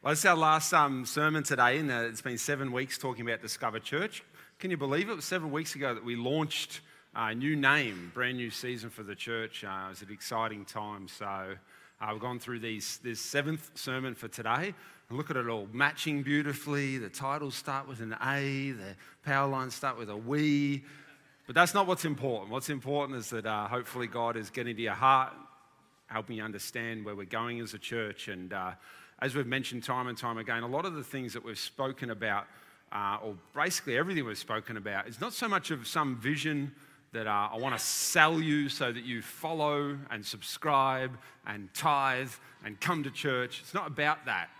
Well, it's our last um, sermon today, and uh, it's been seven weeks talking about Discover Church. Can you believe it? It was seven weeks ago that we launched a new name, brand new season for the church. Uh, it was an exciting time. So uh, we've gone through these, this seventh sermon for today. And look at it all matching beautifully. The titles start with an A, the power lines start with a we. But that's not what's important. What's important is that uh, hopefully God is getting to your heart, helping you understand where we're going as a church. And uh, as we've mentioned time and time again, a lot of the things that we've spoken about, uh, or basically everything we've spoken about, is not so much of some vision that uh, I want to sell you so that you follow and subscribe and tithe and come to church. It's not about that.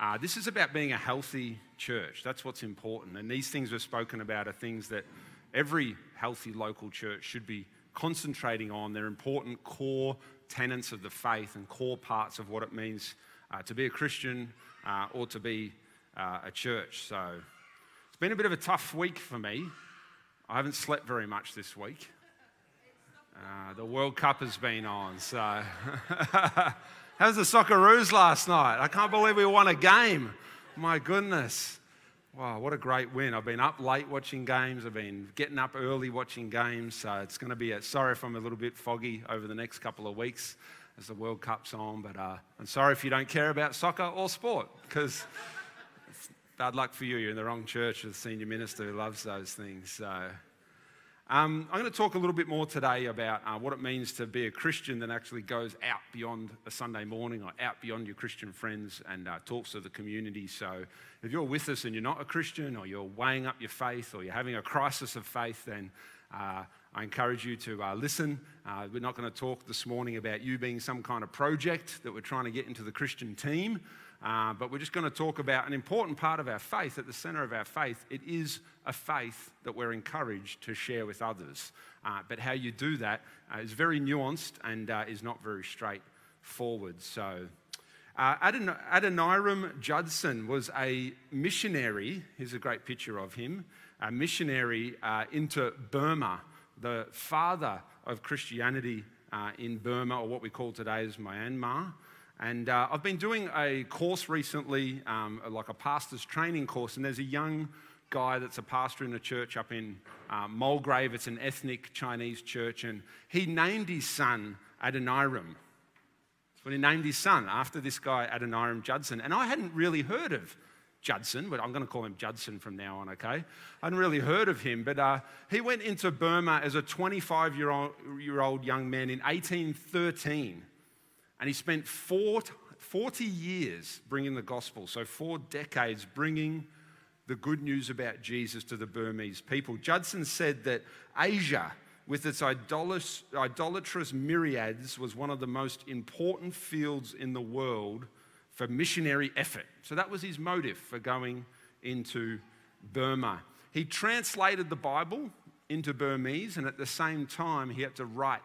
Uh, this is about being a healthy church. That's what's important. And these things we've spoken about are things that every healthy local church should be concentrating on. They're important core tenets of the faith and core parts of what it means to be a Christian uh, or to be uh, a church. So it's been a bit of a tough week for me. I haven't slept very much this week. Uh, the World Cup has been on, so. How's the Socceroos last night? I can't believe we won a game. My goodness. Wow, what a great win. I've been up late watching games. I've been getting up early watching games. So it's going to be a, sorry if I'm a little bit foggy over the next couple of weeks as the World Cup's on. But uh, I'm sorry if you don't care about soccer or sport, because bad luck for you. You're in the wrong church with a senior minister who loves those things. So um, I'm going to talk a little bit more today about uh, what it means to be a Christian that actually goes out beyond a Sunday morning or out beyond your Christian friends and uh, talks to the community. So if you're with us and you're not a Christian or you're weighing up your faith or you're having a crisis of faith, then uh, I encourage you to uh, listen. Uh, we're not going to talk this morning about you being some kind of project that we're trying to get into the Christian team, uh, but we're just going to talk about an important part of our faith. At the center of our faith, it is a faith that we're encouraged to share with others. Uh, but how you do that uh, is very nuanced and uh, is not very straightforward. So, Adon- Adoniram Judson was a missionary. Here's a great picture of him. A missionary into Burma the father of Christianity uh, in Burma, or what we call today as Myanmar. And uh, I've been doing a course recently, um, like a pastor's training course, and there's a young guy that's a pastor in a church up in uh, Mulgrave. It's an ethnic Chinese church, and he named his son Adoniram. That's what he named his son after this guy, Adoniram Judson. And I hadn't really heard of Judson, but I'm going to call him Judson from now on, okay? I hadn't really heard of him, but uh, he went into Burma as a 25 year old, year old young man in 1813, and he spent four, 40 years bringing the gospel, so four decades bringing the good news about Jesus to the Burmese people. Judson said that Asia, with its idolatrous myriads, was one of the most important fields in the world for missionary effort. So that was his motive for going into Burma. He translated the Bible into Burmese, and at the same time, he had to write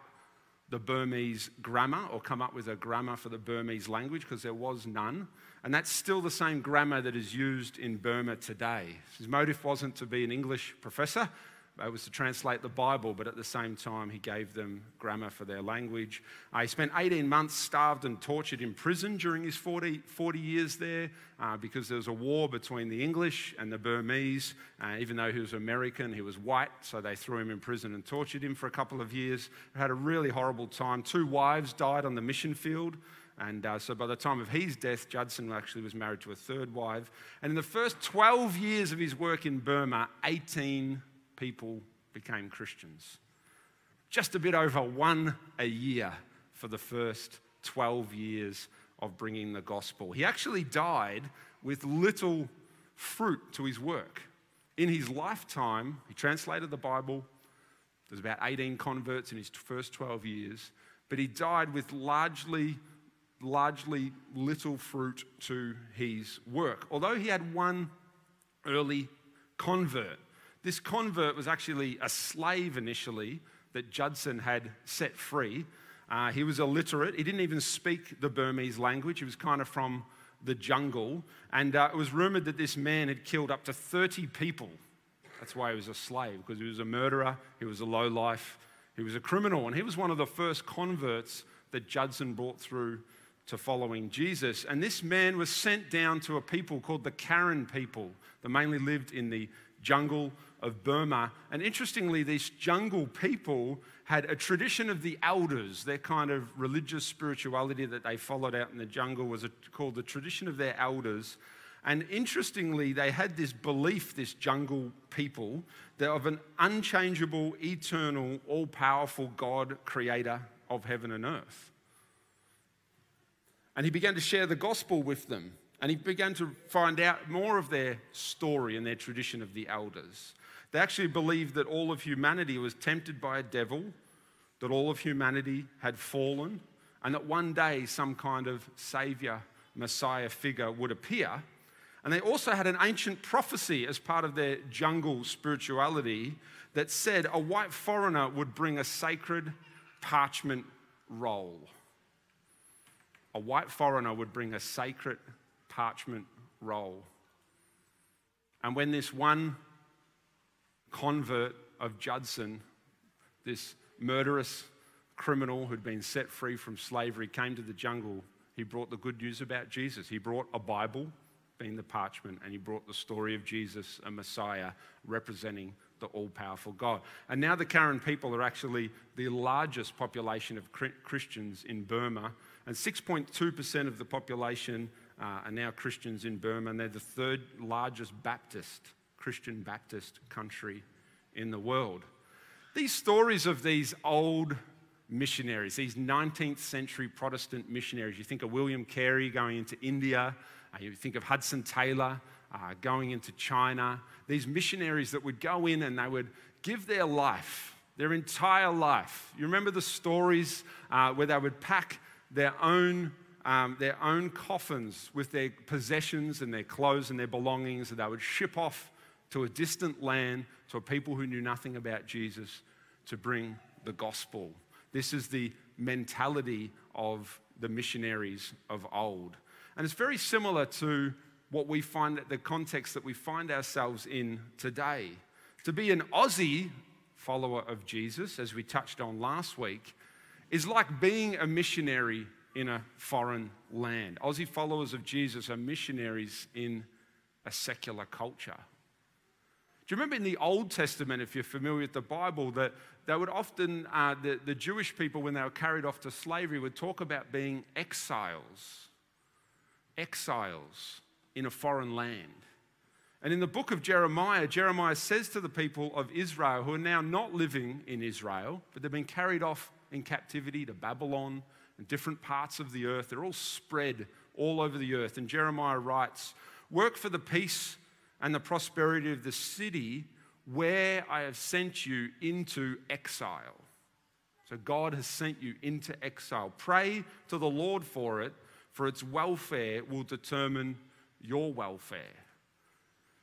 the Burmese grammar or come up with a grammar for the Burmese language because there was none. And that's still the same grammar that is used in Burma today. His motive wasn't to be an English professor, it was to translate the Bible, but at the same time, he gave them grammar for their language. Uh, he spent 18 months starved and tortured in prison during his 40, 40 years there uh, because there was a war between the English and the Burmese. Uh, even though he was American, he was white, so they threw him in prison and tortured him for a couple of years. He had a really horrible time. Two wives died on the mission field. And uh, so by the time of his death, Judson actually was married to a third wife. And in the first 12 years of his work in Burma, 18 people became Christians. Just a bit over one a year for the first 12 years of bringing the gospel. He actually died with little fruit to his work. In his lifetime, he translated the Bible. There's about 18 converts in his first 12 years, but he died with largely, largely little fruit to his work. Although he had one early convert this convert was actually a slave initially that Judson had set free. Uh, he was illiterate. He didn't even speak the Burmese language. He was kind of from the jungle. And uh, it was rumored that this man had killed up to 30 people. That's why he was a slave, because he was a murderer, he was a lowlife, he was a criminal. And he was one of the first converts that Judson brought through to following Jesus. And this man was sent down to a people called the Karen people that mainly lived in the jungle of Burma. And interestingly, these jungle people had a tradition of the elders. Their kind of religious spirituality that they followed out in the jungle was a, called the tradition of their elders. And interestingly, they had this belief, this jungle people, that of an unchangeable, eternal, all powerful God, creator of heaven and earth. And he began to share the gospel with them. And he began to find out more of their story and their tradition of the elders. They actually believed that all of humanity was tempted by a devil, that all of humanity had fallen, and that one day some kind of savior, Messiah figure would appear. And they also had an ancient prophecy as part of their jungle spirituality that said a white foreigner would bring a sacred parchment roll. A white foreigner would bring a sacred parchment roll. And when this one convert of Judson, this murderous criminal who'd been set free from slavery, came to the jungle, he brought the good news about Jesus. He brought a Bible, being the parchment, and he brought the story of Jesus, a Messiah representing the all powerful God. And now the Karen people are actually the largest population of Christians in Burma, and 6.2% of the population uh, are now Christians in Burma, and they're the third largest Baptist Christian Baptist country in the world. These stories of these old missionaries, these 19th century Protestant missionaries, you think of William Carey going into India, uh, you think of Hudson Taylor uh, going into China, these missionaries that would go in and they would give their life, their entire life. You remember the stories uh, where they would pack their own um, their own coffins with their possessions and their clothes and their belongings, and they would ship off to a distant land, to a people who knew nothing about Jesus, to bring the gospel. This is the mentality of the missionaries of old. And it's very similar to what we find, the context that we find ourselves in today. To be an Aussie follower of Jesus, as we touched on last week, is like being a missionary in a foreign land. Aussie followers of Jesus are missionaries in a secular culture. Do you remember in the Old Testament, if you're familiar with the Bible, that they would often, uh, the, the Jewish people, when they were carried off to slavery, would talk about being exiles. Exiles in a foreign land. And in the book of Jeremiah, Jeremiah says to the people of Israel, who are now not living in Israel, but they've been carried off in captivity to Babylon and different parts of the earth. They're all spread all over the earth. And Jeremiah writes, Work for the peace and the prosperity of the city where I have sent you into exile. So God has sent you into exile. Pray to the Lord for it, for its welfare will determine your welfare.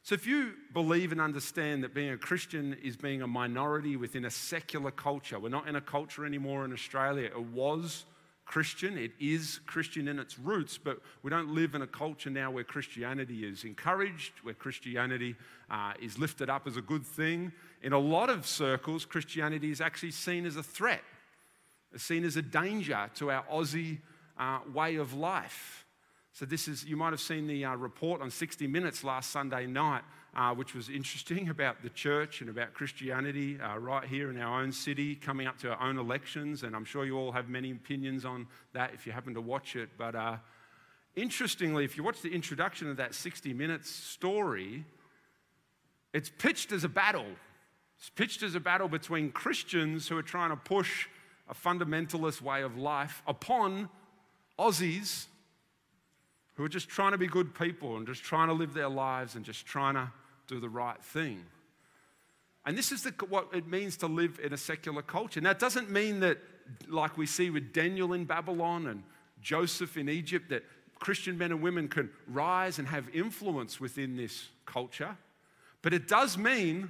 So, if you believe and understand that being a Christian is being a minority within a secular culture, we're not in a culture anymore in Australia. It was Christian. It is Christian in its roots, but we don't live in a culture now where Christianity is encouraged, where Christianity uh, is lifted up as a good thing. In a lot of circles, Christianity is actually seen as a threat, seen as a danger to our Aussie uh, way of life. So, this is, you might have seen the uh, report on 60 Minutes last Sunday night uh, which was interesting about the church and about Christianity uh, right here in our own city, coming up to our own elections. And I'm sure you all have many opinions on that if you happen to watch it. But uh, interestingly, if you watch the introduction of that 60 Minutes story, it's pitched as a battle. It's pitched as a battle between Christians who are trying to push a fundamentalist way of life upon Aussies who are just trying to be good people and just trying to live their lives and just trying to do the right thing. And this is the, what it means to live in a secular culture. Now, it doesn't mean that, like we see with Daniel in Babylon and Joseph in Egypt, that Christian men and women can rise and have influence within this culture. But it does mean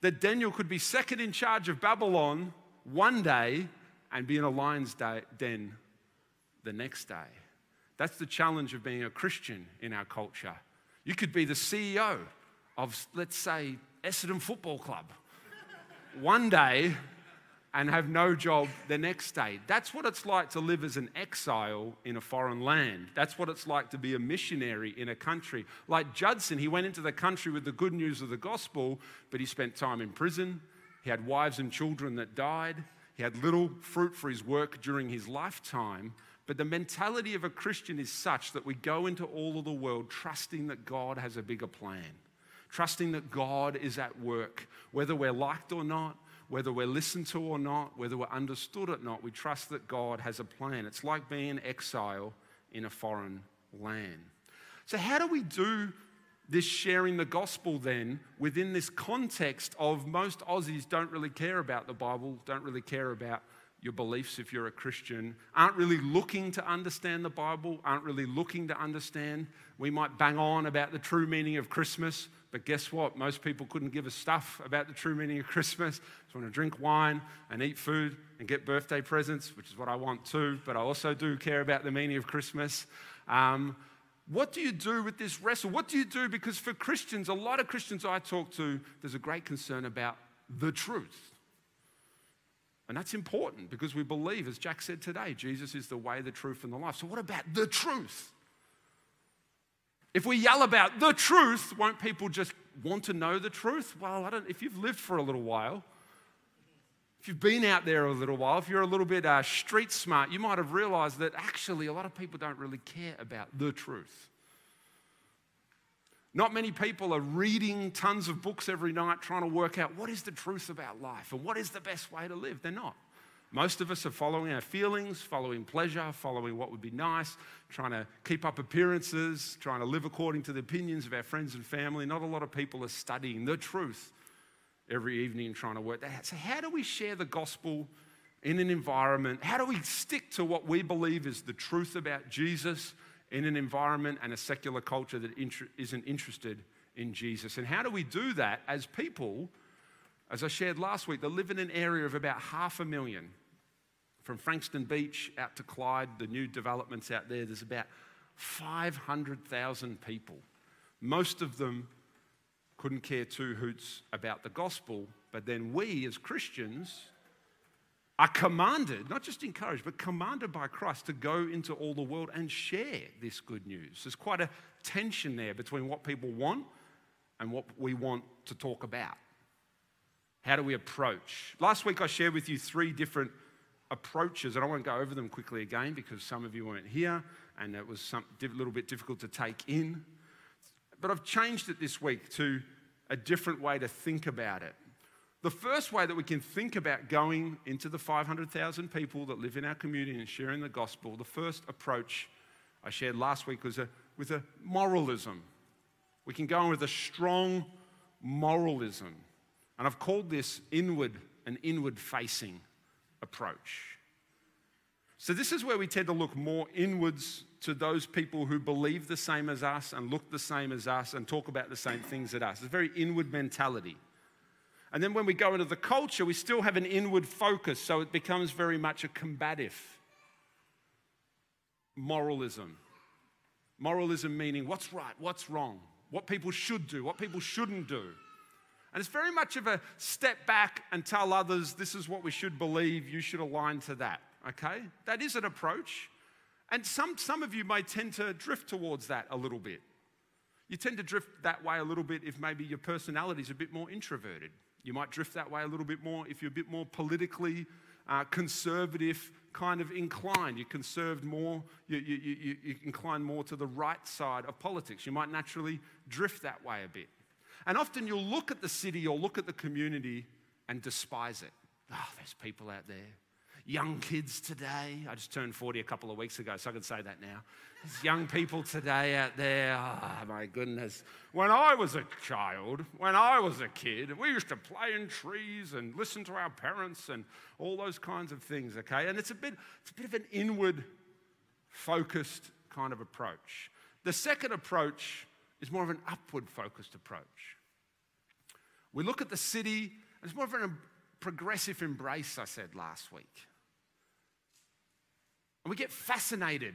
that Daniel could be second in charge of Babylon one day and be in a lion's den the next day. That's the challenge of being a Christian in our culture. You could be the CEO of, let's say, Essendon Football Club. One day, and have no job the next day. That's what it's like to live as an exile in a foreign land. That's what it's like to be a missionary in a country. Like Judson, he went into the country with the good news of the gospel, but he spent time in prison. He had wives and children that died. He had little fruit for his work during his lifetime. But the mentality of a Christian is such that we go into all of the world trusting that God has a bigger plan, trusting that God is at work, whether we're liked or not whether we're listened to or not, whether we're understood or not, we trust that God has a plan. It's like being an exile in a foreign land. So, how do we do this sharing the gospel then within this context of most Aussies don't really care about the Bible, don't really care about your beliefs if you're a Christian, aren't really looking to understand the Bible, aren't really looking to understand. We might bang on about the true meaning of Christmas, but guess what? Most people couldn't give a stuff about the true meaning of Christmas. Just want to drink wine and eat food and get birthday presents, which is what I want too, but I also do care about the meaning of Christmas. Um, what do you do with this wrestle? What do you do? Because for Christians, a lot of Christians I talk to, there's a great concern about the truth. And that's important because we believe, as Jack said today, Jesus is the way, the truth, and the life. So, what about the truth? If we yell about the truth, won't people just want to know the truth? Well, I don't, if you've lived for a little while, if you've been out there a little while, if you're a little bit uh, street smart, you might have realized that actually a lot of people don't really care about the truth. Not many people are reading tons of books every night trying to work out what is the truth about life and what is the best way to live. They're not. Most of us are following our feelings, following pleasure, following what would be nice, trying to keep up appearances, trying to live according to the opinions of our friends and family. Not a lot of people are studying the truth every evening trying to work that out. So, how do we share the gospel in an environment? How do we stick to what we believe is the truth about Jesus in an environment and a secular culture that isn't interested in Jesus? And how do we do that as people? As I shared last week, that live in an area of about half a million from Frankston Beach out to Clyde, the new developments out there, there's about 500,000 people. Most of them couldn't care two hoots about the gospel, but then we as Christians are commanded, not just encouraged, but commanded by Christ to go into all the world and share this good news. There's quite a tension there between what people want and what we want to talk about. How do we approach? Last week I shared with you three different approaches, and I won't go over them quickly again because some of you weren't here and it was a little bit difficult to take in. But I've changed it this week to a different way to think about it. The first way that we can think about going into the 500,000 people that live in our community and sharing the gospel, the first approach I shared last week was a, with a moralism. We can go in with a strong moralism. And I've called this inward and inward facing approach. So, this is where we tend to look more inwards to those people who believe the same as us and look the same as us and talk about the same things as us. It's a very inward mentality. And then when we go into the culture, we still have an inward focus, so it becomes very much a combative moralism. Moralism meaning what's right, what's wrong, what people should do, what people shouldn't do. And it's very much of a step back and tell others this is what we should believe, you should align to that. Okay? That is an approach. And some, some of you may tend to drift towards that a little bit. You tend to drift that way a little bit if maybe your personality is a bit more introverted. You might drift that way a little bit more if you're a bit more politically uh, conservative kind of inclined. You're conserved more, you, you, you, you incline more to the right side of politics. You might naturally drift that way a bit. And often you'll look at the city or look at the community and despise it. Oh, there's people out there. Young kids today. I just turned 40 a couple of weeks ago, so I can say that now. There's young people today out there. Oh, my goodness. When I was a child, when I was a kid, we used to play in trees and listen to our parents and all those kinds of things, okay? And it's a bit, it's a bit of an inward focused kind of approach. The second approach is more of an upward focused approach. We look at the city, it's more of a progressive embrace, I said last week. And we get fascinated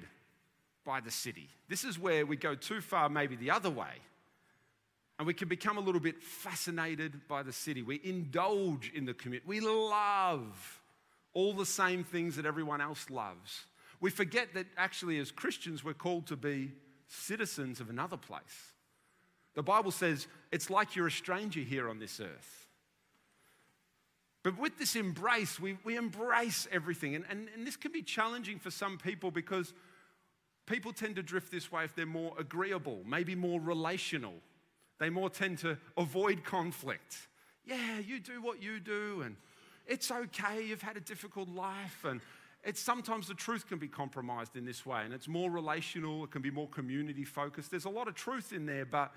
by the city. This is where we go too far, maybe the other way. And we can become a little bit fascinated by the city. We indulge in the community. We love all the same things that everyone else loves. We forget that actually, as Christians, we're called to be citizens of another place. The Bible says it's like you're a stranger here on this earth. But with this embrace, we, we embrace everything. And, and, and this can be challenging for some people because people tend to drift this way if they're more agreeable, maybe more relational. They more tend to avoid conflict. Yeah, you do what you do, and it's okay. You've had a difficult life, and it's sometimes the truth can be compromised in this way, and it's more relational. It can be more community focused. There's a lot of truth in there, but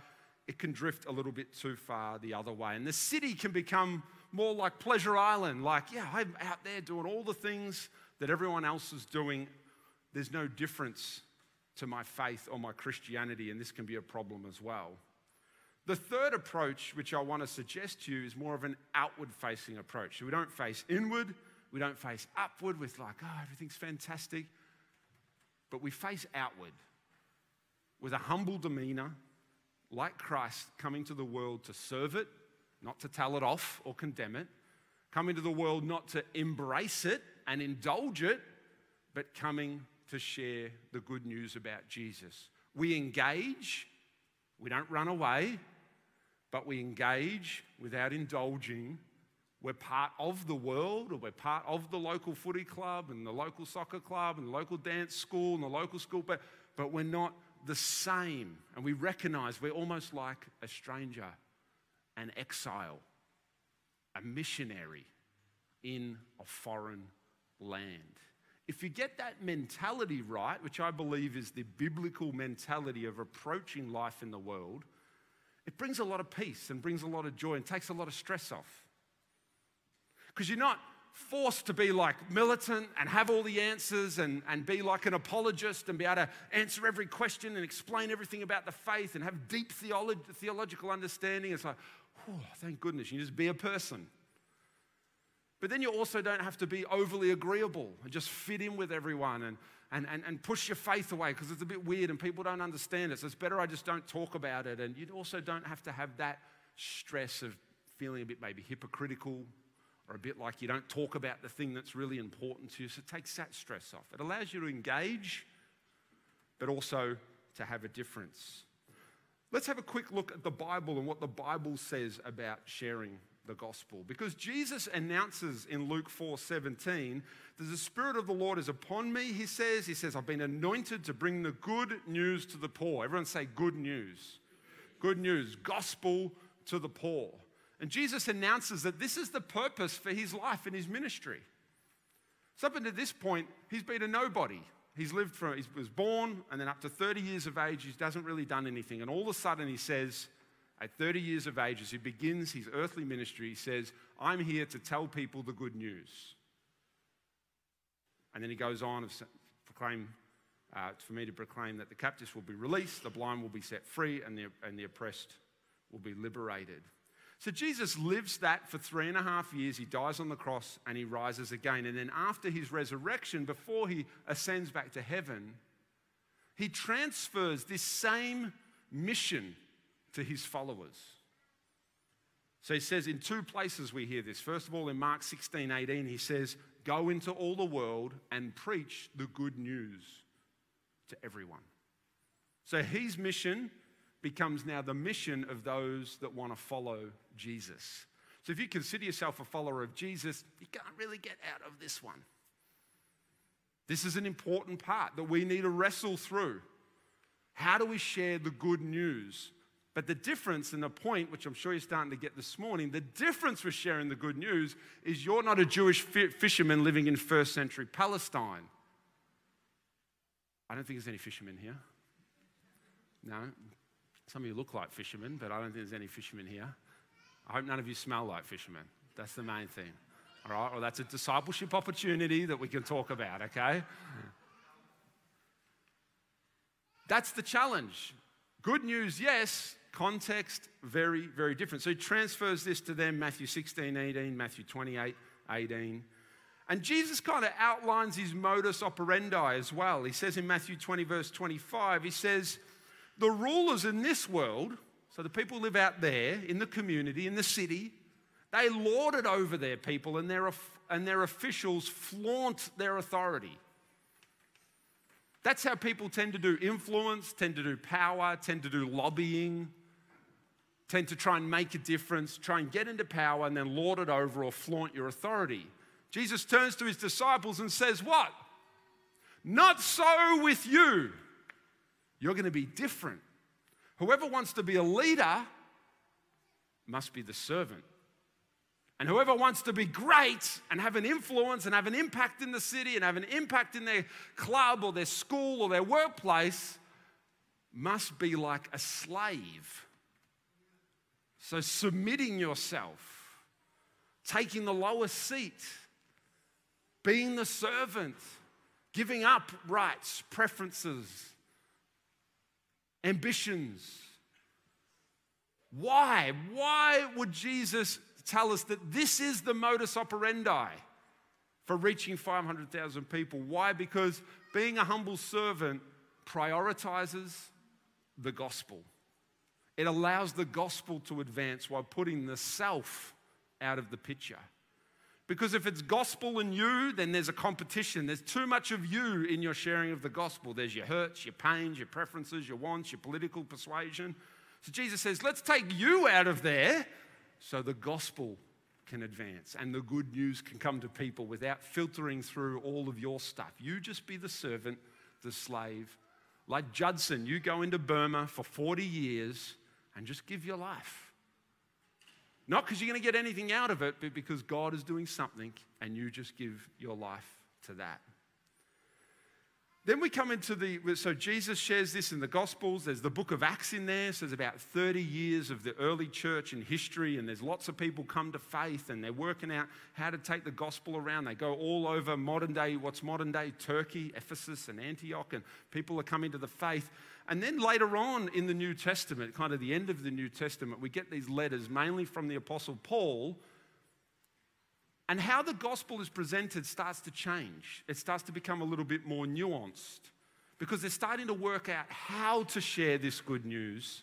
it can drift a little bit too far the other way, and the city can become more like Pleasure Island, like, yeah, I'm out there doing all the things that everyone else is doing. There's no difference to my faith or my Christianity, and this can be a problem as well. The third approach, which I want to suggest to you, is more of an outward facing approach. So we don't face inward, we don't face upward with, like, oh, everything's fantastic, but we face outward with a humble demeanor, like Christ coming to the world to serve it not to tell it off or condemn it, coming to the world not to embrace it and indulge it, but coming to share the good news about Jesus. We engage, we don't run away, but we engage without indulging. We're part of the world, or we're part of the local footy club and the local soccer club and the local dance school and the local school, but, but we're not the same. And we recognize we're almost like a stranger an exile, a missionary in a foreign land. If you get that mentality right, which I believe is the biblical mentality of approaching life in the world, it brings a lot of peace and brings a lot of joy and takes a lot of stress off. Because you're not forced to be like militant and have all the answers and, and be like an apologist and be able to answer every question and explain everything about the faith and have deep theolo- theological understanding. It's like, oh, thank goodness, you just be a person. But then you also don't have to be overly agreeable and just fit in with everyone and, and, and, and push your faith away because it's a bit weird and people don't understand it. So it's better I just don't talk about it. And you also don't have to have that stress of feeling a bit maybe hypocritical or a bit like you don't talk about the thing that's really important to you. So it takes that stress off. It allows you to engage, but also to have a difference. Let's have a quick look at the Bible and what the Bible says about sharing the gospel. Because Jesus announces in Luke 4 17 that the Spirit of the Lord is upon me, he says. He says, I've been anointed to bring the good news to the poor. Everyone say good news. Good news, gospel to the poor. And Jesus announces that this is the purpose for his life and his ministry. So, up until this point, he's been a nobody. He's lived from, he was born, and then up to 30 years of age, he hasn't really done anything. And all of a sudden, he says, at 30 years of age, as he begins his earthly ministry, he says, I'm here to tell people the good news. And then he goes on to proclaim, uh, for me to proclaim that the captives will be released, the blind will be set free, and the, and the oppressed will be liberated. So Jesus lives that for three and a half years. He dies on the cross and he rises again. And then after his resurrection, before he ascends back to heaven, he transfers this same mission to his followers. So he says in two places we hear this. First of all, in Mark 16 18, he says, Go into all the world and preach the good news to everyone. So his mission becomes now the mission of those that want to follow Jesus. So if you consider yourself a follower of Jesus, you can't really get out of this one. This is an important part that we need to wrestle through. How do we share the good news? But the difference and the point, which I'm sure you're starting to get this morning, the difference with sharing the good news is you're not a Jewish fisherman living in first century Palestine. I don't think there's any fishermen here. No, some of you look like fishermen, but I don't think there's any fishermen here. I hope none of you smell like fishermen. That's the main thing. All right? Well, that's a discipleship opportunity that we can talk about, okay? That's the challenge. Good news, yes. Context, very, very different. So he transfers this to them Matthew 16, 18, Matthew 28, 18. And Jesus kind of outlines his modus operandi as well. He says in Matthew 20, verse 25, he says, the rulers in this world, so the people live out there in the community, in the city, they lord it over their people and they're and their officials flaunt their authority. That's how people tend to do influence, tend to do power, tend to do lobbying, tend to try and make a difference, try and get into power, and then lord it over or flaunt your authority. Jesus turns to his disciples and says, What? Not so with you. You're going to be different. Whoever wants to be a leader must be the servant. And whoever wants to be great and have an influence and have an impact in the city and have an impact in their club or their school or their workplace must be like a slave. So, submitting yourself, taking the lowest seat, being the servant, giving up rights, preferences, ambitions. Why? Why would Jesus tell us that this is the modus operandi for reaching 500,000 people? Why? Because being a humble servant prioritizes the gospel. It allows the gospel to advance while putting the self out of the picture. Because if it's gospel in you, then there's a competition. There's too much of you in your sharing of the gospel. There's your hurts, your pains, your preferences, your wants, your political persuasion. So Jesus says, let's take you out of there so the gospel can advance and the good news can come to people without filtering through all of your stuff. You just be the servant, the slave. Like Judson, you go into Burma for 40 years and just give your life. Not because you're going to get anything out of it, but because God is doing something and you just give your life to that. Then we come into the, so Jesus shares this in the Gospels. There's the book of Acts in there. So there's about 30 years of the early church and history, and there's lots of people come to faith and they're working out how to take the gospel around. They go all over modern day, what's modern day Turkey, Ephesus, and Antioch, and people are coming to the faith. And then later on in the New Testament, kind of the end of the New Testament, we get these letters mainly from the Apostle Paul. And how the gospel is presented starts to change. It starts to become a little bit more nuanced because they're starting to work out how to share this good news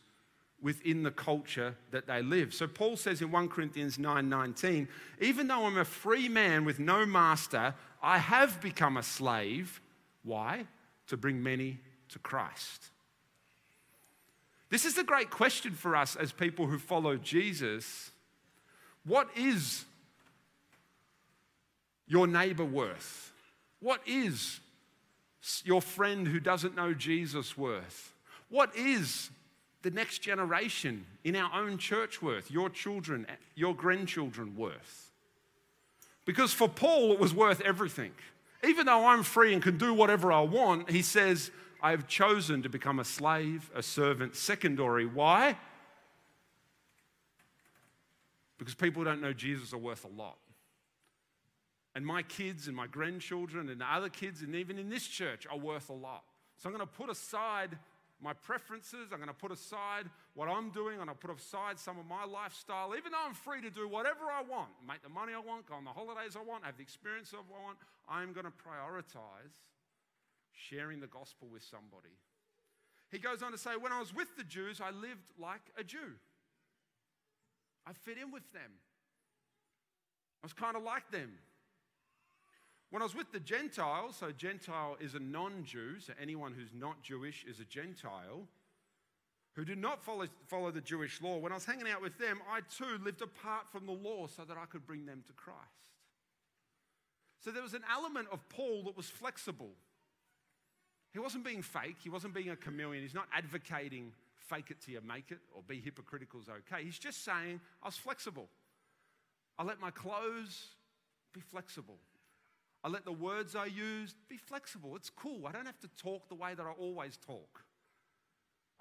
within the culture that they live. So Paul says in 1 Corinthians 9:19, even though I'm a free man with no master, I have become a slave. Why? To bring many to Christ. This is the great question for us as people who follow Jesus. What is your neighbor worth? What is your friend who doesn't know Jesus worth? What is the next generation in our own church worth? Your children, your grandchildren worth? Because for Paul, it was worth everything. Even though I'm free and can do whatever I want, he says, I have chosen to become a slave, a servant, secondary. Why? Because people who don't know Jesus are worth a lot. And my kids and my grandchildren and other kids, and even in this church, are worth a lot. So I'm going to put aside my preferences. I'm going to put aside what I'm doing. I'm going to put aside some of my lifestyle. Even though I'm free to do whatever I want, make the money I want, go on the holidays I want, have the experience I want, I'm going to prioritize sharing the gospel with somebody. He goes on to say, When I was with the Jews, I lived like a Jew. I fit in with them. I was kind of like them. When I was with the Gentiles, so Gentile is a non Jew, so anyone who's not Jewish is a Gentile, who did not follow, follow the Jewish law, when I was hanging out with them, I too lived apart from the law so that I could bring them to Christ. So there was an element of Paul that was flexible. He wasn't being fake, he wasn't being a chameleon, he's not advocating fake it till you make it or be hypocritical is okay. He's just saying, I was flexible. I let my clothes be flexible. I let the words I use be flexible. It's cool. I don't have to talk the way that I always talk.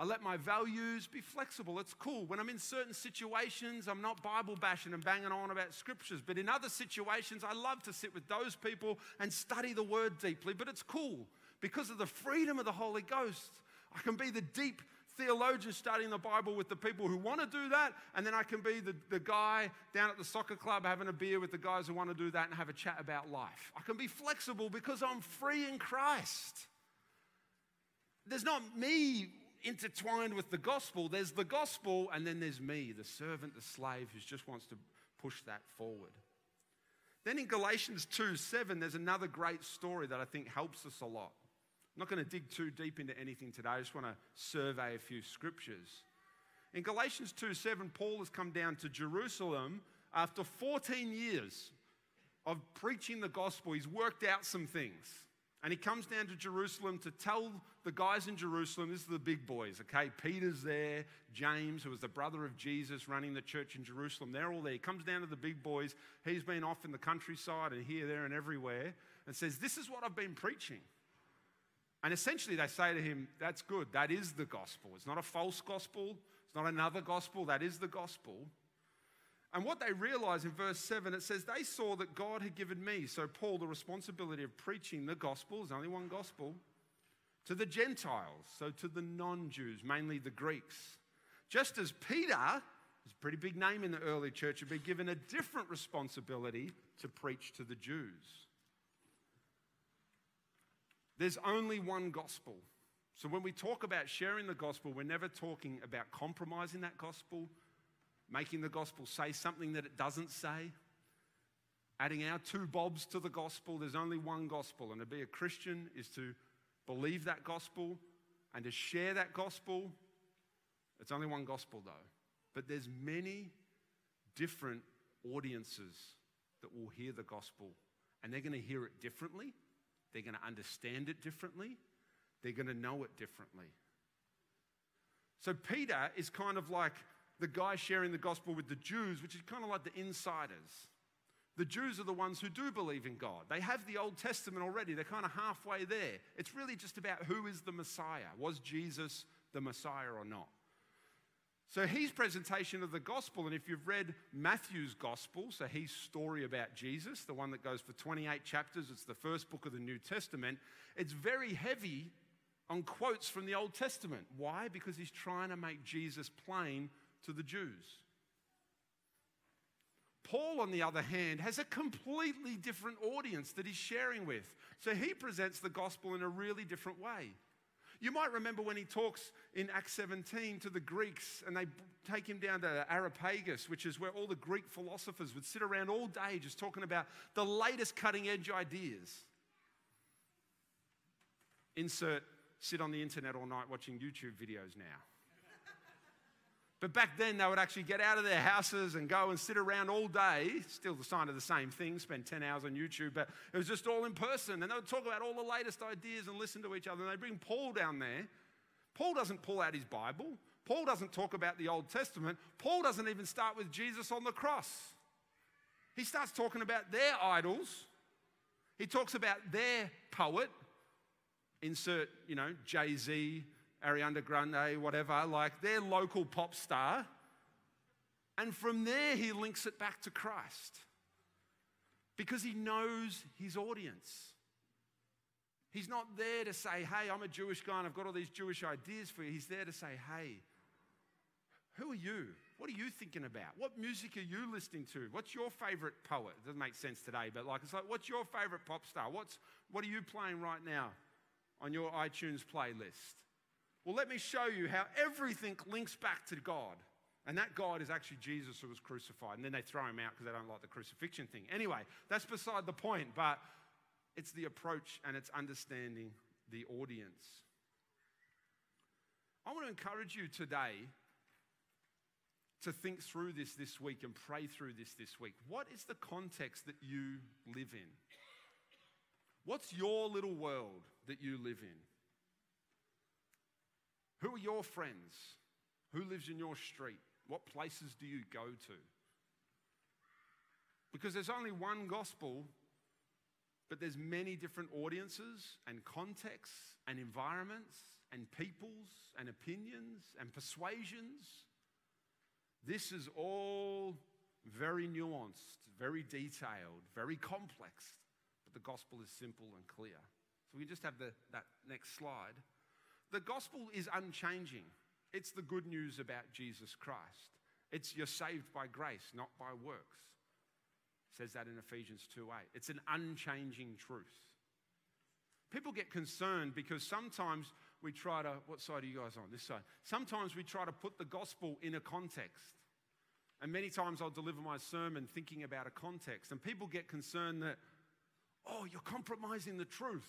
I let my values be flexible. It's cool. When I'm in certain situations, I'm not Bible bashing and banging on about scriptures. But in other situations, I love to sit with those people and study the word deeply. But it's cool because of the freedom of the Holy Ghost. I can be the deep theologian studying the Bible with the people who want to do that, and then I can be the, the guy down at the soccer club having a beer with the guys who want to do that and have a chat about life. I can be flexible because I'm free in Christ. There's not me intertwined with the gospel, there's the gospel, and then there's me, the servant, the slave who just wants to push that forward. Then in Galatians 2 7, there's another great story that I think helps us a lot. I'm not going to dig too deep into anything today, I just want to survey a few scriptures. In Galatians 2 7, Paul has come down to Jerusalem after 14 years of preaching the gospel. He's worked out some things. And he comes down to Jerusalem to tell the guys in Jerusalem, this is the big boys, okay? Peter's there, James, who was the brother of Jesus running the church in Jerusalem, they're all there. He comes down to the big boys. He's been off in the countryside and here, there, and everywhere and says, This is what I've been preaching. And essentially, they say to him, That's good. That is the gospel. It's not a false gospel, it's not another gospel. That is the gospel. And what they realize in verse 7, it says, They saw that God had given me, so Paul, the responsibility of preaching the gospel, there's only one gospel, to the Gentiles, so to the non Jews, mainly the Greeks. Just as Peter, who's a pretty big name in the early church, had been given a different responsibility to preach to the Jews. There's only one gospel. So when we talk about sharing the gospel, we're never talking about compromising that gospel making the gospel say something that it doesn't say, adding our two bobs to the gospel. There's only one gospel, and to be a Christian is to believe that gospel and to share that gospel. It's only one gospel, though. But there's many different audiences that will hear the gospel, and they're going to hear it differently. They're going to understand it differently. They're going to know it differently. So Peter is kind of like the guy sharing the gospel with the Jews, which is kind of like the insiders. The Jews are the ones who do believe in God. They have the Old Testament already, they're kind of halfway there. It's really just about who is the Messiah. Was Jesus the Messiah or not? So, his presentation of the gospel, and if you've read Matthew's gospel, so his story about Jesus, the one that goes for 28 chapters, it's the first book of the New Testament, it's very heavy on quotes from the Old Testament. Why? Because he's trying to make Jesus plain to the Jews. Paul, on the other hand, has a completely different audience that he's sharing with. So he presents the gospel in a really different way. You might remember when he talks in Acts 17 to the Greeks and they take him down to Areopagus, which is where all the Greek philosophers would sit around all day just talking about the latest cutting edge ideas. Insert sit on the internet all night watching YouTube videos now. But back then, they would actually get out of their houses and go and sit around all day, still the sign of the same thing, spend 10 hours on YouTube, but it was just all in person. And they would talk about all the latest ideas and listen to each other. And they bring Paul down there. Paul doesn't pull out his Bible, Paul doesn't talk about the Old Testament. Paul doesn't even start with Jesus on the cross. He starts talking about their idols. He talks about their poet, insert, you know, Jay Z, Ariana Grande, whatever, like their local pop star. And from there, he links it back to Christ because he knows his audience. He's not there to say, hey, I'm a Jewish guy and I've got all these Jewish ideas for you. He's there to say, hey, who are you? What are you thinking about? What music are you listening to? What's your favorite poet? It doesn't make sense today, but like it's like, what's your favorite pop star? What's what are you playing right now on your iTunes playlist? Well, let me show you how everything links back to God. And that God is actually Jesus who was crucified. And then they throw him out because they don't like the crucifixion thing. Anyway, that's beside the point, but it's the approach and it's understanding the audience. I want to encourage you today to think through this this week and pray through this this week. What is the context that you live in? What's your little world that you live in? Who are your friends? Who lives in your street? What places do you go to? Because there's only one gospel, but there's many different audiences and contexts and environments and peoples and opinions and persuasions. This is all very nuanced, very detailed, very complex, but the gospel is simple and clear. So we just have the, that next slide. The gospel is unchanging. It's the good news about Jesus Christ. It's you're saved by grace, not by works. It says that in Ephesians 2 8. It's an unchanging truth. People get concerned because sometimes we try to, what side are you guys on? This side. Sometimes we try to put the gospel in a context. And many times I'll deliver my sermon thinking about a context, and people get concerned that, oh, you're compromising the truth.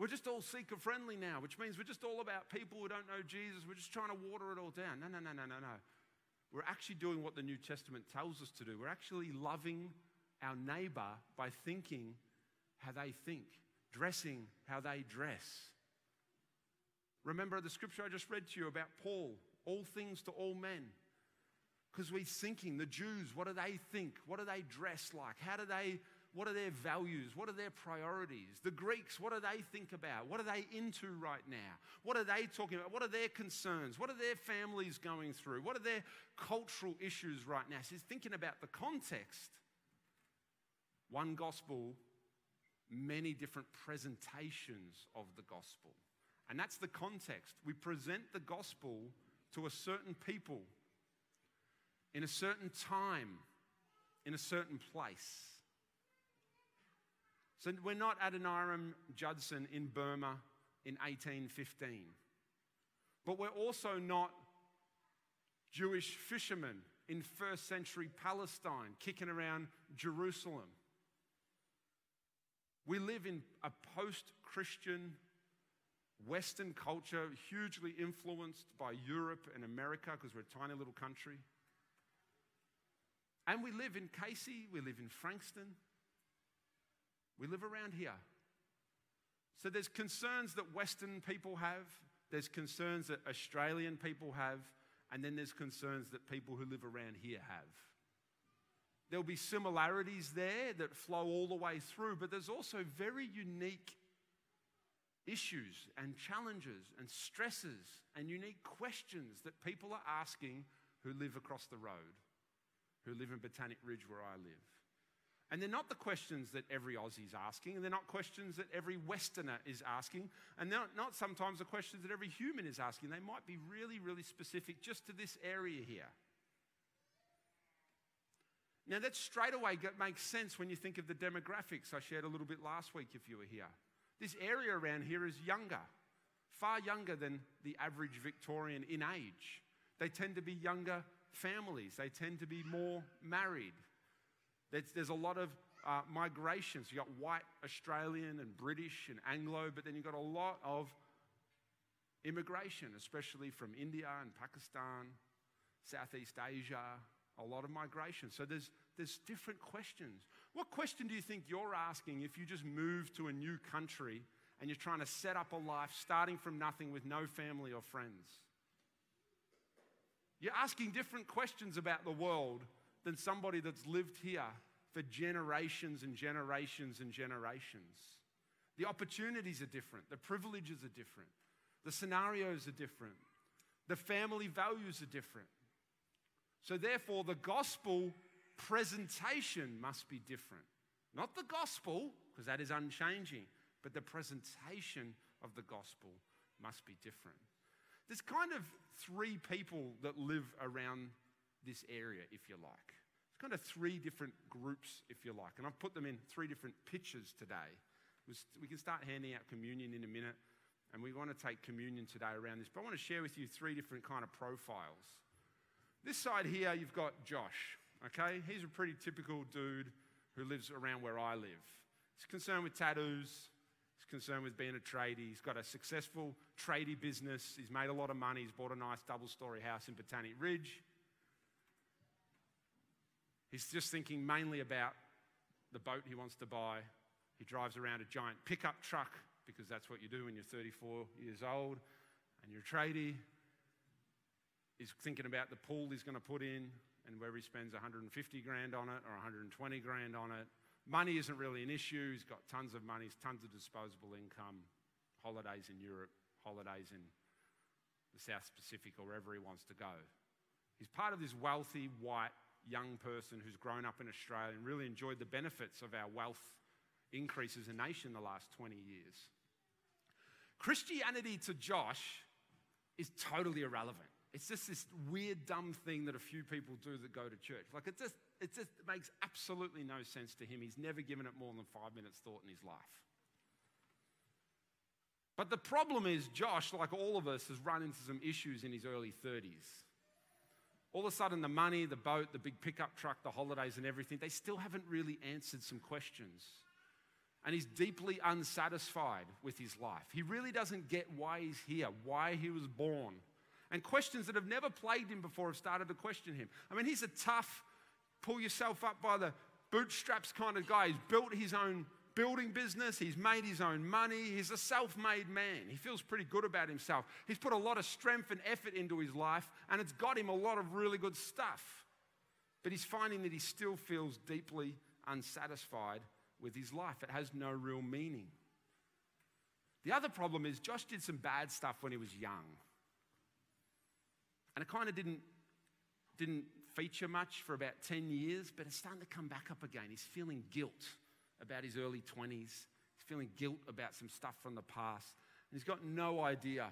We're just all seeker friendly now, which means we're just all about people who don't know Jesus. We're just trying to water it all down. No, no, no, no, no, no. We're actually doing what the New Testament tells us to do. We're actually loving our neighbor by thinking how they think, dressing how they dress. Remember the scripture I just read to you about Paul all things to all men. Because we're thinking, the Jews, what do they think? What do they dress like? How do they, what are their values? What are their priorities? The Greeks, what do they think about? What are they into right now? What are they talking about? What are their concerns? What are their families going through? What are their cultural issues right now? So he's thinking about the context. One gospel, many different presentations of the gospel. And that's the context. We present the gospel to a certain people in a certain time, in a certain place. So we're not Adoniram Judson in Burma in 1815. But we're also not Jewish fishermen in first century Palestine kicking around Jerusalem. We live in a post Christian Western culture, hugely influenced by Europe and America because we're a tiny little country. And we live in Casey, we live in Frankston, we live around here. So there's concerns that Western people have, there's concerns that Australian people have, and then there's concerns that people who live around here have. There'll be similarities there that flow all the way through, but there's also very unique issues and challenges and stresses and unique questions that people are asking who live across the road, who live in Botanic Ridge where I live. And they're not the questions that every Aussie's asking, and they're not questions that every Westerner is asking, and they're not sometimes the questions that every human is asking. They might be really, really specific just to this area here. Now, that straight away makes sense when you think of the demographics I shared a little bit last week if you were here. This area around here is younger, far younger than the average Victorian in age. They tend to be younger families, they tend to be more married. There's, there's a lot of uh, migration. So you've got white Australian and British and Anglo, but then you've got a lot of immigration, especially from India and Pakistan, Southeast Asia, a lot of migration. So there's, there's different questions. What question do you think you're asking if you just move to a new country and you're trying to set up a life starting from nothing with no family or friends? You're asking different questions about the world than somebody that's lived here for generations and generations and generations. The opportunities are different, the privileges are different, the scenarios are different, the family values are different. So, therefore, the gospel presentation must be different. Not the gospel, because that is unchanging, but the presentation of the gospel must be different. There's kind of three people that live around this area, if you like. It's kind of three different groups, if you like. And I've put them in three different pictures today. We can start handing out communion in a minute, and we want to take communion today around this. But I want to share with you three different kind of profiles. This side here, you've got Josh, okay? He's a pretty typical dude who lives around where I live. He's concerned with tattoos, he's concerned with being a tradie, he's got a successful tradie business, he's made a lot of money, he's bought a nice double story house in Botanic Ridge. He's just thinking mainly about the boat he wants to buy. He drives around a giant pickup truck because that's what you do when you're 34 years old and you're a tradie. He's thinking about the pool he's going to put in and whether he spends 150 grand on it or 120 grand on it. Money isn't really an issue. He's got tons of money, tons of disposable income, holidays in Europe, holidays in the South Pacific or wherever he wants to go. He's part of this wealthy, white, young person who's grown up in Australia and really enjoyed the benefits of our wealth increase as a nation the last 20 years. Christianity to Josh is totally irrelevant. It's just this weird, dumb thing that a few people do that go to church. Like it just, it just makes absolutely no sense to him. He's never given it more than five minutes thought in his life. But the problem is, Josh, like all of us, has run into some issues in his early 30s. All of a sudden, the money, the boat, the big pickup truck, the holidays, and everything, they still haven't really answered some questions. And he's deeply unsatisfied with his life. He really doesn't get why he's here, why he was born. And questions that have never plagued him before have started to question him. I mean, he's a tough, pull yourself up by the bootstraps kind of guy. He's built his own building business, he's made his own money, he's a self made man. He feels pretty good about himself. He's put a lot of strength and effort into his life, and it's got him a lot of really good stuff. But he's finding that he still feels deeply unsatisfied with his life. It has no real meaning. The other problem is Josh did some bad stuff when he was young. And it kind of didn't, didn't feature much for about 10 years, but it's starting to come back up again. He's feeling guilt about his early 20s. He's feeling guilt about some stuff from the past. And he's got no idea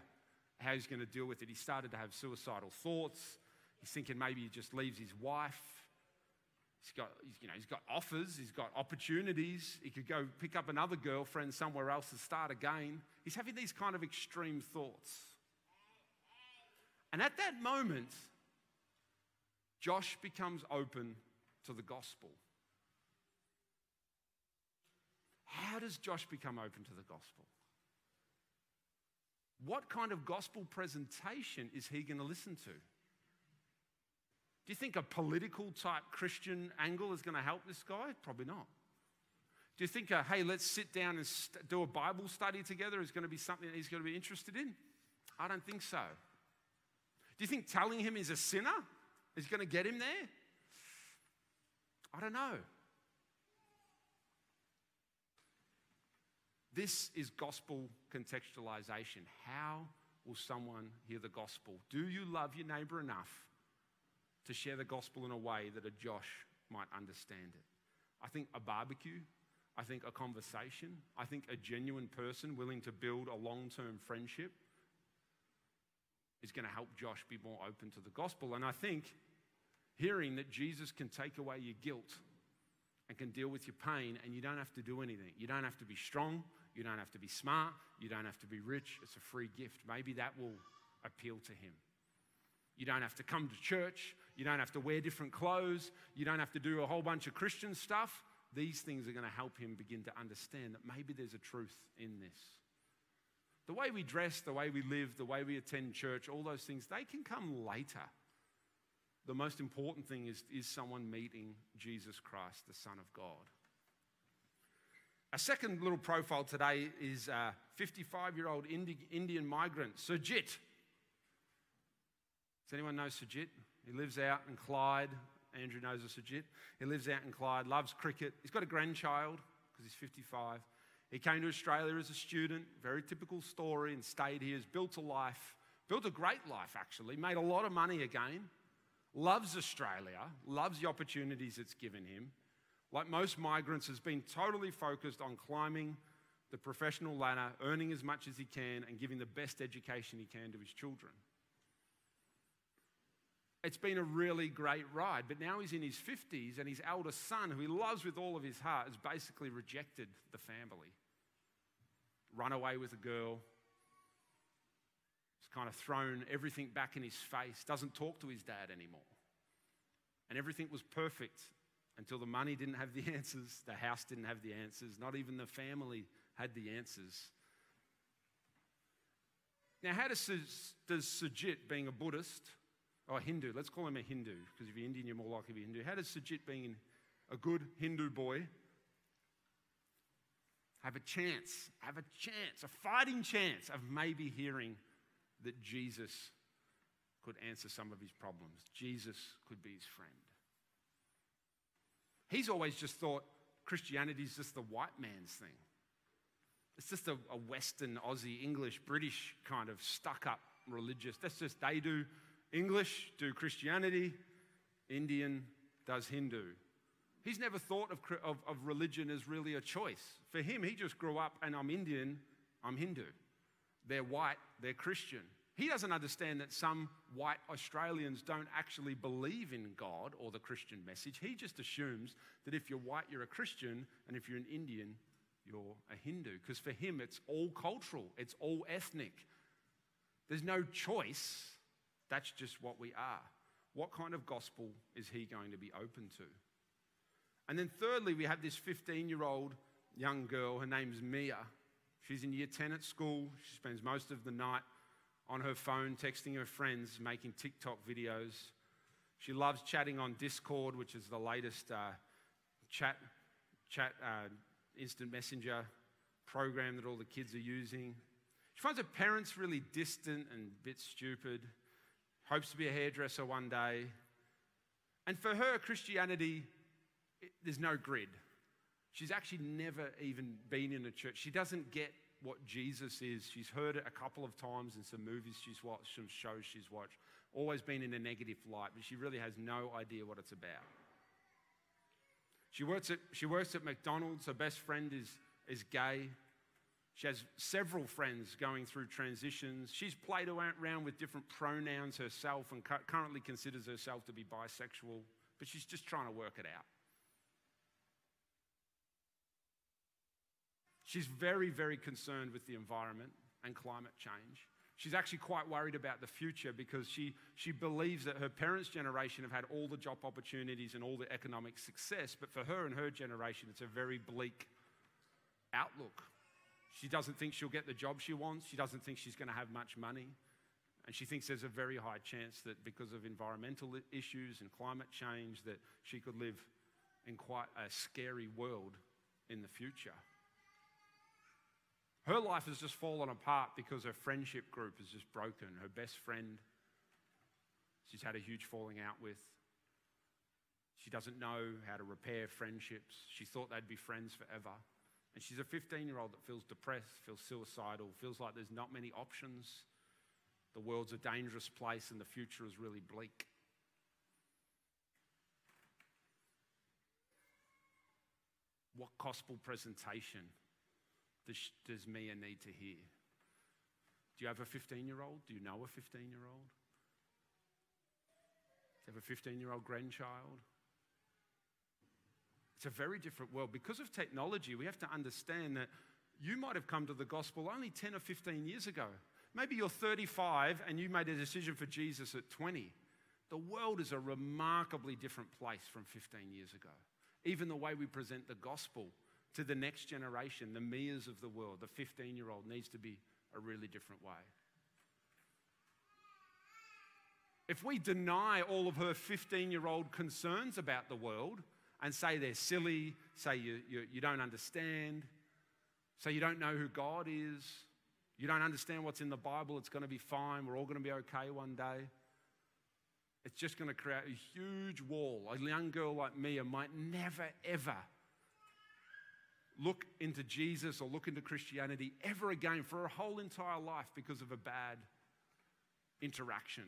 how he's going to deal with it. He started to have suicidal thoughts. He's thinking maybe he just leaves his wife. He's got, you know, he's got offers, he's got opportunities. He could go pick up another girlfriend somewhere else and start again. He's having these kind of extreme thoughts. And at that moment, Josh becomes open to the gospel. How does Josh become open to the gospel? What kind of gospel presentation is he going to listen to? Do you think a political type Christian angle is going to help this guy? Probably not. Do you think, a, hey, let's sit down and st- do a Bible study together is going to be something that he's going to be interested in? I don't think so. Do you think telling him he's a sinner is going to get him there? I don't know. This is gospel contextualization. How will someone hear the gospel? Do you love your neighbor enough to share the gospel in a way that a Josh might understand it? I think a barbecue, I think a conversation, I think a genuine person willing to build a long term friendship is going to help Josh be more open to the gospel. And I think hearing that Jesus can take away your guilt and can deal with your pain and you don't have to do anything. You don't have to be strong. You don't have to be smart. You don't have to be rich. It's a free gift. Maybe that will appeal to him. You don't have to come to church. You don't have to wear different clothes. You don't have to do a whole bunch of Christian stuff. These things are going to help him begin to understand that maybe there's a truth in this. The way we dress, the way we live, the way we attend church, all those things, they can come later. The most important thing is, is someone meeting Jesus Christ, the Son of God. A second little profile today is a 55 year old Indian migrant, Sujit. Does anyone know Sujit? He lives out in Clyde. Andrew knows a Sujit. He lives out in Clyde, loves cricket. He's got a grandchild because he's 55. He came to Australia as a student, very typical story, and stayed here. Has built a life, built a great life actually, made a lot of money again, loves Australia, loves the opportunities it's given him like most migrants, has been totally focused on climbing the professional ladder, earning as much as he can, and giving the best education he can to his children. It's been a really great ride, but now he's in his 50s, and his eldest son, who he loves with all of his heart, has basically rejected the family. Run away with a girl. He's kind of thrown everything back in his face, doesn't talk to his dad anymore. And everything was perfect until the money didn't have the answers, the house didn't have the answers, not even the family had the answers. Now, how does, does Sujit, being a Buddhist, or a Hindu, let's call him a Hindu, because if you're Indian, you're more likely to be Hindu. How does Sujit, being a good Hindu boy, have a chance, have a chance, a fighting chance of maybe hearing that Jesus could answer some of his problems? Jesus could be his friend. He's always just thought Christianity is just the white man's thing. It's just a, a Western, Aussie, English, British kind of stuck up religious. That's just they do English, do Christianity, Indian does Hindu. He's never thought of, of, of, religion as really a choice. For him, he just grew up and I'm Indian, I'm Hindu. They're white, they're Christian. He doesn't understand that some white Australians don't actually believe in God or the Christian message. He just assumes that if you're white, you're a Christian, and if you're an Indian, you're a Hindu. Because for him, it's all cultural, it's all ethnic. There's no choice. That's just what we are. what kind of gospel is he going to be open to? And then, thirdly, we have this 15 year old young girl. Her name's Mia. She's in year 10 at school. She spends most of the night on her phone, texting her friends, making TikTok videos. She loves chatting on Discord, which is the latest uh, chat, chat uh, instant messenger program that all the kids are using. She finds her parents really distant and a bit stupid, hopes to be a hairdresser one day. And for her, Christianity, it, there's no grid. She's actually never even been in a church. She doesn't get what Jesus is. She's heard it a couple of times in some movies she's watched, some shows she's watched, always been in a negative light, but she really has no idea what it's about. She works at, she works at McDonald's. Her best friend is, is gay. She has several friends going through transitions. She's played around with different pronouns herself and currently considers herself to be bisexual, but she's just trying to work it out. She's very, very concerned with the environment and climate change. She's actually quite worried about the future because she, she believes that her parents' generation have had all the job opportunities and all the economic success, but for her and her generation, it's a very bleak outlook. She doesn't think she'll get the job she wants. She doesn't think she's going to have much money. And she thinks there's a very high chance that because of environmental issues and climate change that she could live in quite a scary world in the future. Her life has just fallen apart because her friendship group is just broken. Her best friend, she's had a huge falling out with. She doesn't know how to repair friendships. She thought they'd be friends forever. And she's a 15 year old that feels depressed, feels suicidal, feels like there's not many options. The world's a dangerous place and the future is really bleak. What gospel presentation does, Mia need to hear? Do you have a 15 year old? Do you know a 15 year old? Do you have a 15 year old grandchild? It's a very different world. Because of technology, we have to understand that you might have come to the gospel only 10 or 15 years ago. Maybe you're 35 and you made a decision for Jesus at 20. The world is a remarkably different place from 15 years ago. Even the way we present the gospel to the next generation, the Mias of the world, the 15 year old, needs to be a really different way. If we deny all of her 15 year old concerns about the world and say they're silly, say you, you, you don't understand, say you don't know who God is, you don't understand what's in the Bible, it's going to be fine, we're all going to be okay one day. It's just going to create a huge wall. A young girl like Mia might never, ever look into Jesus or look into Christianity ever again for a whole entire life because of a bad interaction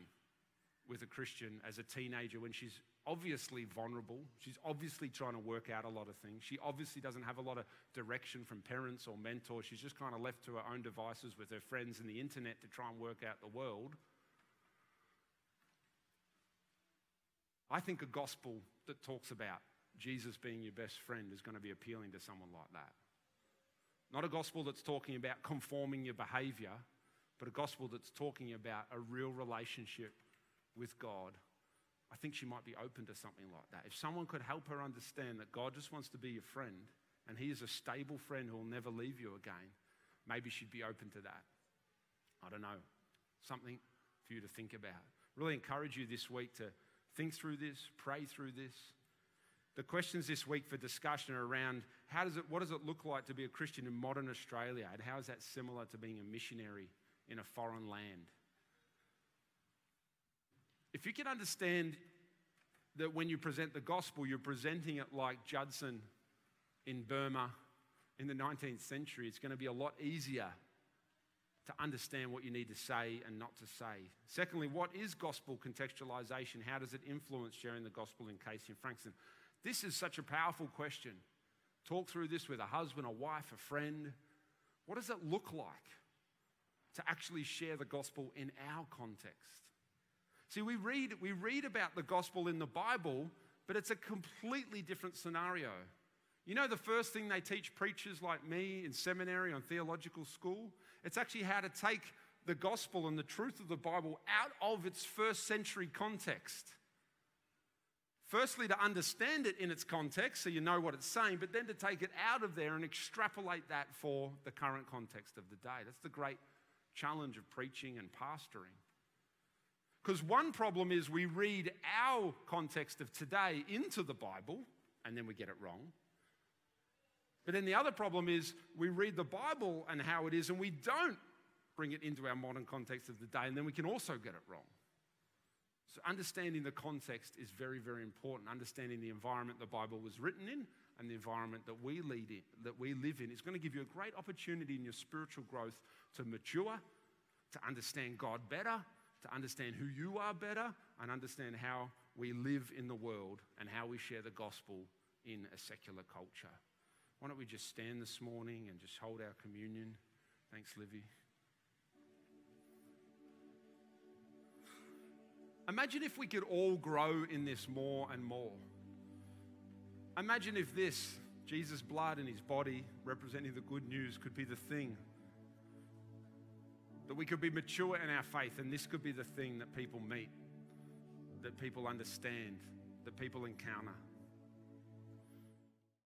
with a Christian as a teenager when she's obviously vulnerable. She's obviously trying to work out a lot of things. She obviously doesn't have a lot of direction from parents or mentors. She's just kind of left to her own devices with her friends and the internet to try and work out the world. I think a gospel that talks about Jesus being your best friend is going to be appealing to someone like that. Not a gospel that's talking about conforming your behavior, but a gospel that's talking about a real relationship with God. I think she might be open to something like that. If someone could help her understand that God just wants to be your friend and He is a stable friend who will never leave you again, maybe she'd be open to that. I don't know. Something for you to think about. Really encourage you this week to think through this, pray through this. The questions this week for discussion are around how does it, what does it look like to be a Christian in modern Australia, and how is that similar to being a missionary in a foreign land? If you can understand that when you present the gospel, you're presenting it like Judson in Burma in the 19th century, it's going to be a lot easier to understand what you need to say and not to say. Secondly, what is gospel contextualization? How does it influence sharing the gospel in Casey and Frankston? This is such a powerful question. Talk through this with a husband, a wife, a friend. What does it look like to actually share the gospel in our context? See, we read, we read about the gospel in the Bible, but it's a completely different scenario. You know, the first thing they teach preachers like me in seminary on theological school? It's actually how to take the gospel and the truth of the Bible out of its first century context Firstly, to understand it in its context so you know what it's saying, but then to take it out of there and extrapolate that for the current context of the day. That's the great challenge of preaching and pastoring. Because one problem is we read our context of today into the Bible and then we get it wrong. But then the other problem is we read the Bible and how it is and we don't bring it into our modern context of the day and then we can also get it wrong. So, understanding the context is very, very important. Understanding the environment the Bible was written in and the environment that we lead in, that we live in, is going to give you a great opportunity in your spiritual growth to mature, to understand God better, to understand who you are better, and understand how we live in the world and how we share the gospel in a secular culture. Why don't we just stand this morning and just hold our communion? Thanks, Livy. Imagine if we could all grow in this more and more. Imagine if this, Jesus' blood and his body representing the good news, could be the thing. That we could be mature in our faith, and this could be the thing that people meet, that people understand, that people encounter.